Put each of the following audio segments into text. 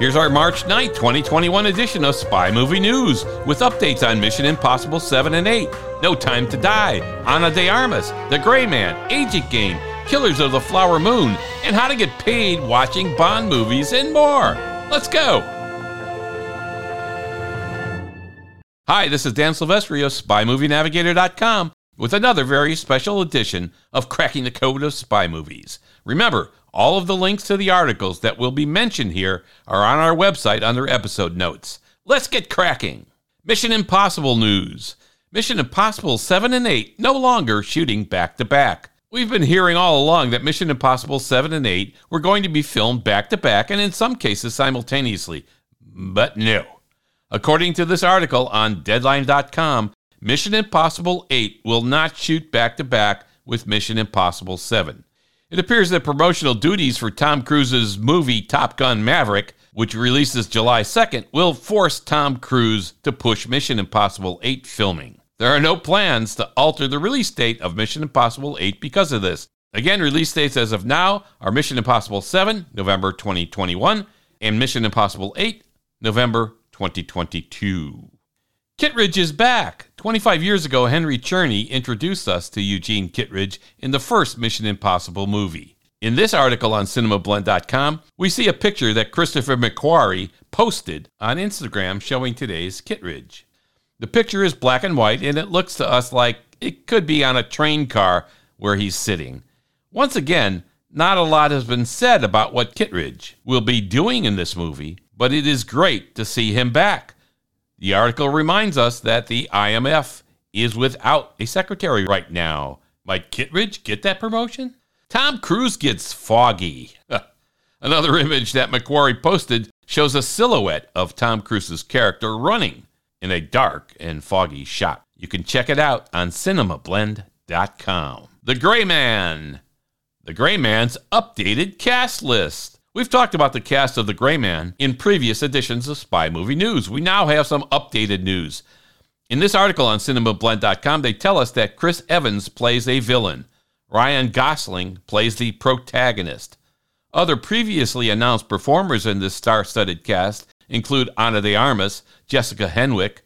Here's our March 9, 2021 edition of Spy Movie News with updates on Mission Impossible 7 and 8, No Time to Die, Ana de Armas, The Gray Man, Agent Game, Killers of the Flower Moon, and how to get paid watching Bond movies and more. Let's go! Hi, this is Dan Silvestri of SpyMovieNavigator.com with another very special edition of Cracking the Code of Spy Movies. Remember, all of the links to the articles that will be mentioned here are on our website under episode notes. Let's get cracking. Mission Impossible news. Mission Impossible 7 and 8 no longer shooting back to back. We've been hearing all along that Mission Impossible 7 and 8 were going to be filmed back to back and in some cases simultaneously. But no. According to this article on Deadline.com, Mission Impossible 8 will not shoot back to back with Mission Impossible 7. It appears that promotional duties for Tom Cruise's movie Top Gun Maverick, which releases July 2nd, will force Tom Cruise to push Mission Impossible 8 filming. There are no plans to alter the release date of Mission Impossible 8 because of this. Again, release dates as of now are Mission Impossible 7, November 2021, and Mission Impossible 8, November 2022. Kittredge is back. 25 years ago, Henry Czerny introduced us to Eugene Kittredge in the first Mission Impossible movie. In this article on cinemablend.com, we see a picture that Christopher McQuarrie posted on Instagram showing today's Kittredge. The picture is black and white, and it looks to us like it could be on a train car where he's sitting. Once again, not a lot has been said about what Kittredge will be doing in this movie, but it is great to see him back. The article reminds us that the IMF is without a secretary right now. Might Kittredge get that promotion? Tom Cruise gets foggy. Another image that McQuarrie posted shows a silhouette of Tom Cruise's character running in a dark and foggy shot. You can check it out on cinemablend.com. The Gray Man. The Gray Man's updated cast list. We've talked about the cast of The Gray Man in previous editions of Spy Movie News. We now have some updated news. In this article on cinemablend.com, they tell us that Chris Evans plays a villain. Ryan Gosling plays the protagonist. Other previously announced performers in this star studded cast include Ana de Armas, Jessica Henwick,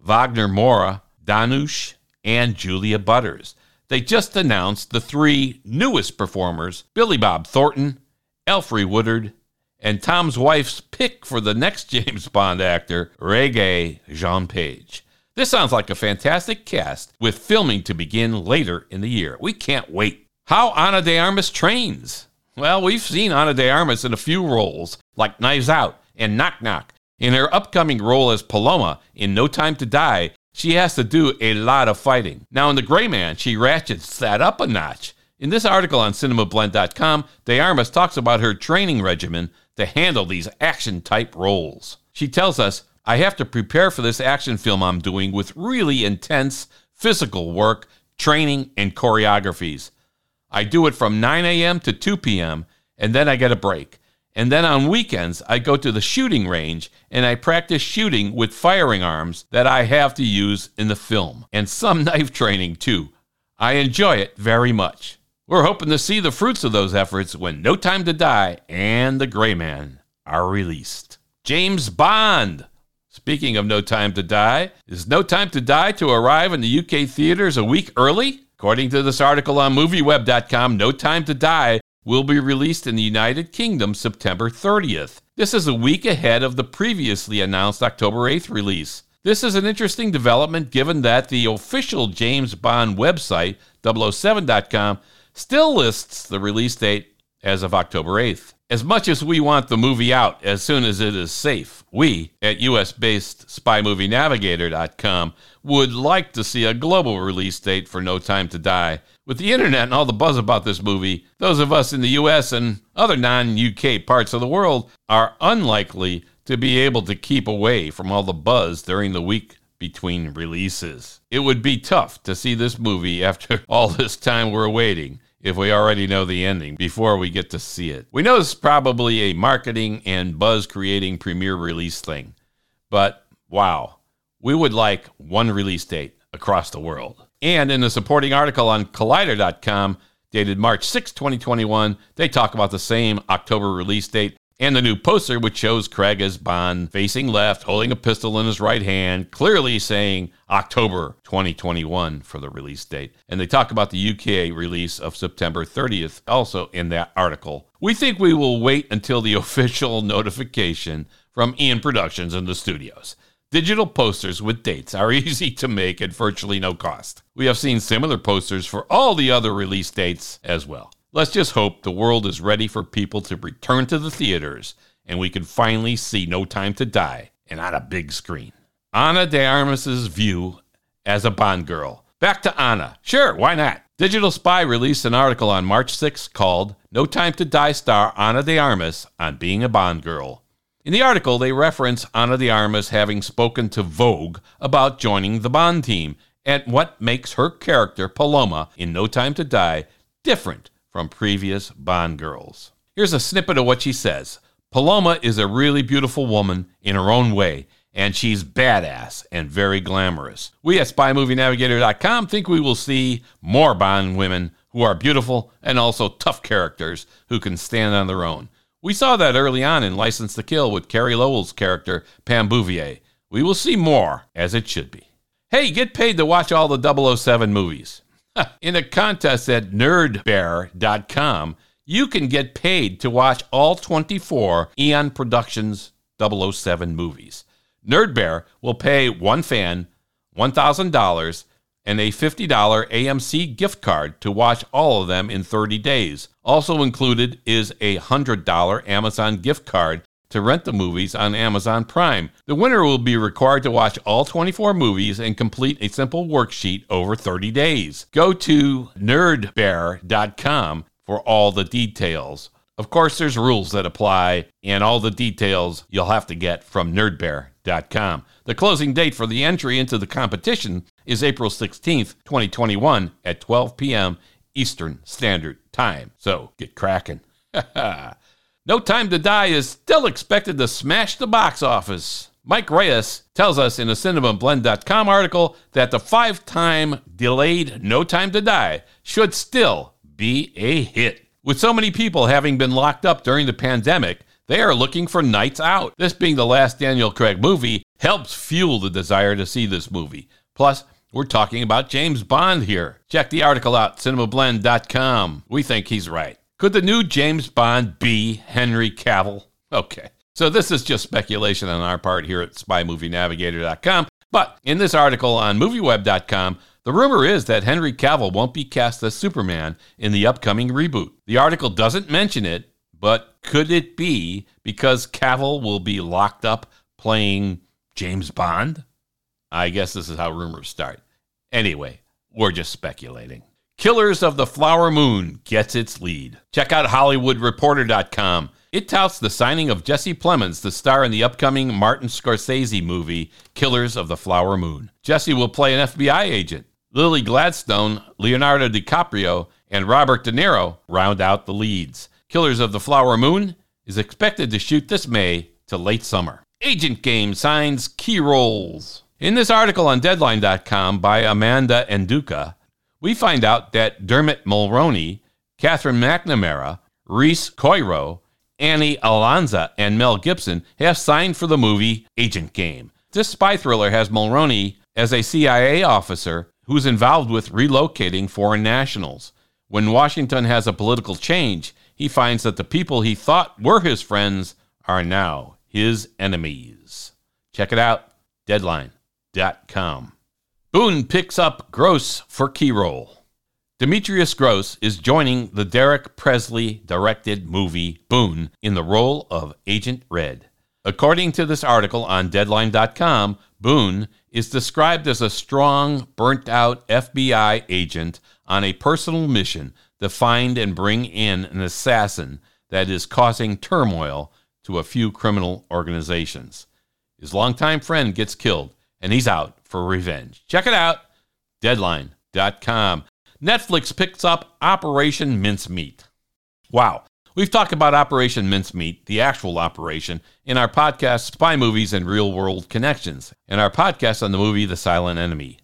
Wagner Moura, Dhanush, and Julia Butters. They just announced the three newest performers Billy Bob Thornton, Alfre Woodard, and Tom's wife's pick for the next James Bond actor, Regé-Jean Page. This sounds like a fantastic cast with filming to begin later in the year. We can't wait. How Ana de Armas trains. Well, we've seen Ana de Armas in a few roles, like Knives Out and Knock Knock. In her upcoming role as Paloma in No Time to Die, she has to do a lot of fighting. Now, in The Gray Man, she ratchets that up a notch. In this article on cinemablend.com, De Armas talks about her training regimen to handle these action type roles. She tells us, I have to prepare for this action film I'm doing with really intense physical work, training, and choreographies. I do it from 9 a.m. to 2 p.m., and then I get a break. And then on weekends, I go to the shooting range and I practice shooting with firing arms that I have to use in the film, and some knife training too. I enjoy it very much. We're hoping to see the fruits of those efforts when No Time to Die and The Gray Man are released. James Bond. Speaking of No Time to Die, is No Time to Die to arrive in the UK theaters a week early? According to this article on MovieWeb.com, No Time to Die will be released in the United Kingdom September 30th. This is a week ahead of the previously announced October 8th release. This is an interesting development given that the official James Bond website, 007.com, still lists the release date as of October 8th. As much as we want the movie out as soon as it is safe, we at US based SpyMovieNavigator.com would like to see a global release date for No Time to Die. With the internet and all the buzz about this movie, those of us in the US and other non UK parts of the world are unlikely to be able to keep away from all the buzz during the week between releases. It would be tough to see this movie after all this time we're waiting if we already know the ending before we get to see it. We know it's probably a marketing and buzz creating premiere release thing, but wow, we would like one release date across the world. And in a supporting article on Collider.com, dated March 6, 2021, they talk about the same October release date and the new poster, which shows Craig as Bond facing left, holding a pistol in his right hand, clearly saying October 2021 for the release date. And they talk about the UK release of September 30th, also in that article. We think we will wait until the official notification from Eon Productions and the studios. Digital posters with dates are easy to make at virtually no cost. We have seen similar posters for all the other release dates as well. Let's just hope the world is ready for people to return to the theaters and we can finally see No Time to Die and on a big screen. Ana de Armas's view as a Bond girl. Back to Ana. Sure, why not? Digital Spy released an article on March 6 called No Time to Die star Ana de Armas on being a Bond girl. In the article, they reference Ana de Armas having spoken to Vogue about joining the Bond team and what makes her character, Paloma, in No Time to Die, different from previous Bond girls. Here's a snippet of what she says Paloma is a really beautiful woman in her own way, and she's badass and very glamorous. We at SpyMovieNavigator.com think we will see more Bond women who are beautiful and also tough characters who can stand on their own. We saw that early on in License to Kill with Carey Lowell's character, Pam Bouvier. We will see more, as it should be. Hey, get paid to watch all the 007 movies. in a contest at nerdbear.com, you can get paid to watch all 24 Eon Productions 007 movies. Nerdbear will pay one fan $1,000 and a $50 AMC gift card to watch all of them in 30 days. Also included is a $100 Amazon gift card to rent the movies on Amazon Prime. The winner will be required to watch all 24 movies and complete a simple worksheet over 30 days. Go to nerdbear.com for all the details. Of course, there's rules that apply, and all the details you'll have to get from nerdbear.com. The closing date for the entry into the competition is April 16th, 2021 at 12 p.m. Eastern Standard Time. So get cracking. no Time to Die is still expected to smash the box office. Mike Reyes tells us in a cinemablend.com article that the five time delayed No Time to Die should still be a hit. With so many people having been locked up during the pandemic, they are looking for nights out. This being the last Daniel Craig movie helps fuel the desire to see this movie. Plus, we're talking about James Bond here. Check the article out, cinemablend.com. We think he's right. Could the new James Bond be Henry Cavill? Okay. So this is just speculation on our part here at spymovienavigator.com. But in this article on movieweb.com, the rumor is that Henry Cavill won't be cast as Superman in the upcoming reboot. The article doesn't mention it, but could it be because Cavill will be locked up playing James Bond? I guess this is how rumors start. Anyway, we're just speculating. Killers of the Flower Moon gets its lead. Check out HollywoodReporter.com. It touts the signing of Jesse Plemons to star in the upcoming Martin Scorsese movie, Killers of the Flower Moon. Jesse will play an FBI agent. Lily Gladstone, Leonardo DiCaprio, and Robert De Niro round out the leads. Killers of the Flower Moon is expected to shoot this May to late summer. Agent Game signs key roles. In this article on Deadline.com by Amanda Nduka, we find out that Dermot Mulroney, Katherine McNamara, Rhys Coiro, Annie Ilonzeh, and Mel Gibson have signed for the movie Agent Game. This spy thriller has Mulroney as a CIA officer who's involved with relocating foreign nationals. When Washington has a political change, he finds that the people he thought were his friends are now his enemies. Check it out. Deadline. Boon picks up Grosse for key role. Demetrius Grosse is joining the Derek Presley directed movie Boon in the role of Agent Red. According to this article on Deadline.com, Boon is described as a strong, burnt out FBI agent on a personal mission to find and bring in an assassin that is causing turmoil to a few criminal organizations. His longtime friend gets killed and he's out for revenge. Check it out, deadline.com. Netflix picks up Operation Mincemeat. Wow. We've talked about Operation Mincemeat, the actual operation, in our podcast, Spy Movies and Real World Connections, and our podcast on the movie The Silent Enemy.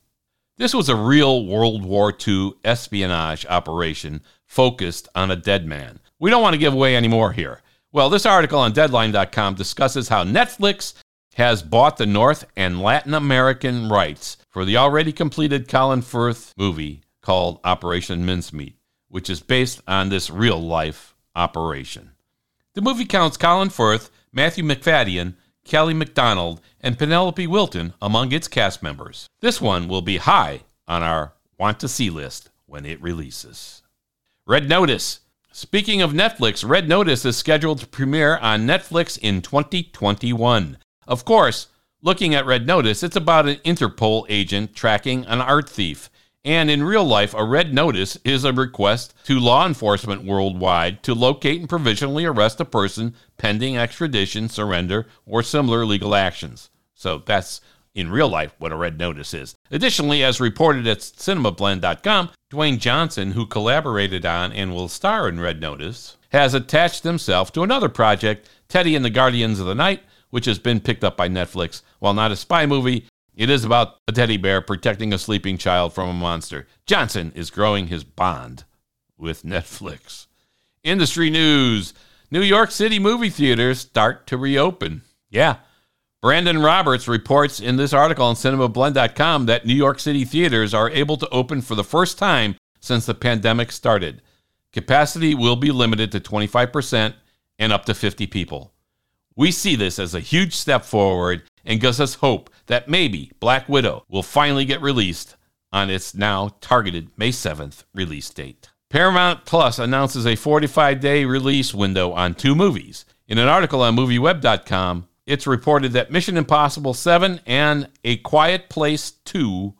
This was a real World War II espionage operation focused on a dead man. We don't want to give away any more here. Well, this article on Deadline.com discusses how Netflix has bought the North and Latin American rights for the already completed Colin Firth movie called Operation Mincemeat, which is based on this real life operation. The movie counts Colin Firth, Matthew Macfadyen, Kelly Macdonald, and Penelope Wilton among its cast members. This one will be high on our want to see list when it releases. Red Notice. Speaking of Netflix, Red Notice is scheduled to premiere on Netflix in 2021. Of course, looking at Red Notice, it's about an Interpol agent tracking an art thief. And in real life, a red notice is a request to law enforcement worldwide to locate and provisionally arrest a person pending extradition, surrender, or similar legal actions. So that's in real life what a red notice is. Additionally, as reported at cinemablend.com, Dwayne Johnson, who collaborated on and will star in Red Notice, has attached himself to another project, Teddy and the Guardians of the Night, which has been picked up by Netflix. While not a spy movie, it is about a teddy bear protecting a sleeping child from a monster. Johnson is growing his bond with Netflix. Industry news New York City movie theaters start to reopen. Yeah. Brandon Roberts reports in this article on cinemablend.com that New York City theaters are able to open for the first time since the pandemic started. Capacity will be limited to 25% and up to 50 people. We see this as a huge step forward and gives us hope that maybe Black Widow will finally get released on its now targeted May 7th release date. Paramount Plus announces a 45 day release window on two movies. In an article on MovieWeb.com, it's reported that Mission Impossible 7 and A Quiet Place 2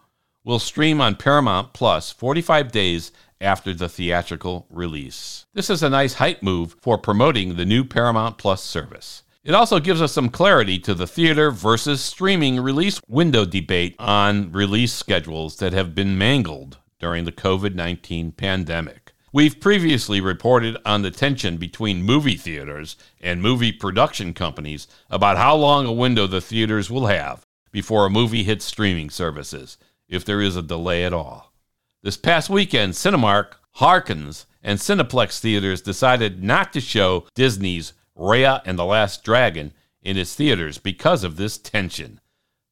will stream on Paramount Plus 45 days after the theatrical release. This is a nice hype move for promoting the new Paramount Plus service. It also gives us some clarity to the theater versus streaming release window debate on release schedules that have been mangled during the COVID 19 pandemic. We've previously reported on the tension between movie theaters and movie production companies about how long a window the theaters will have before a movie hits streaming services, if there is a delay at all. This past weekend, Cinemark, Harkins, and Cineplex theaters decided not to show Disney's Raya and the Last Dragon in its theaters because of this tension.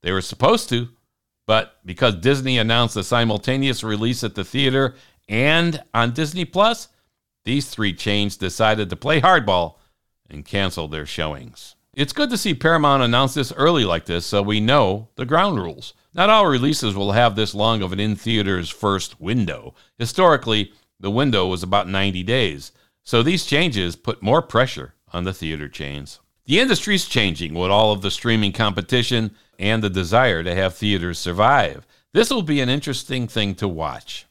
They were supposed to, but because Disney announced a simultaneous release at the theater and on Disney Plus, these three chains decided to play hardball and cancel their showings. It's good to see Paramount announce this early like this so we know the ground rules. Not all releases will have this long of an in theaters first window. Historically, the window was about 90 days. So these changes put more pressure on the theater chains. The industry's changing with all of the streaming competition and the desire to have theaters survive. This will be an interesting thing to watch.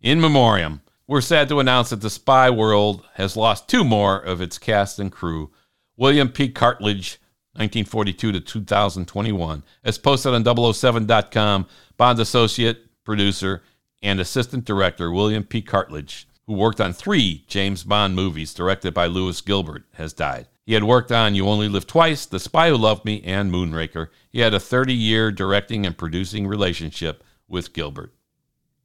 In memoriam, we're sad to announce that the spy world has lost two more of its cast and crew. William P. Cartledge, 1942 to 2021, as posted on 007.com, Bond associate, producer, and assistant director William P. Cartledge who worked on three James Bond movies directed by Lewis Gilbert, has died. He had worked on You Only Live Twice, The Spy Who Loved Me, and Moonraker. He had a 30 year directing and producing relationship with Gilbert.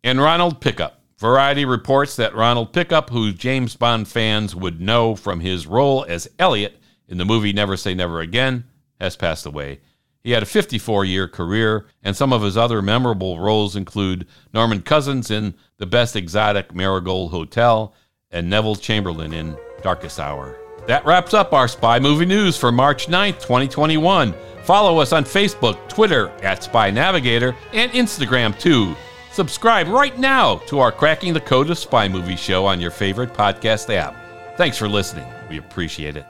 And Ronald Pickup. Variety reports that Ronald Pickup, who James Bond fans would know from his role as Elliot in the movie Never Say Never Again, has passed away. He had a 54 year career, and some of his other memorable roles include Norman Cousins in The Best Exotic Marigold Hotel and Neville Chamberlain in Darkest Hour. That wraps up our Spy Movie News for March 9th, 2021. Follow us on Facebook, Twitter at Spy Navigator, and Instagram too. Subscribe right now to our Cracking the Code of Spy Movie show on your favorite podcast app. Thanks for listening. We appreciate it.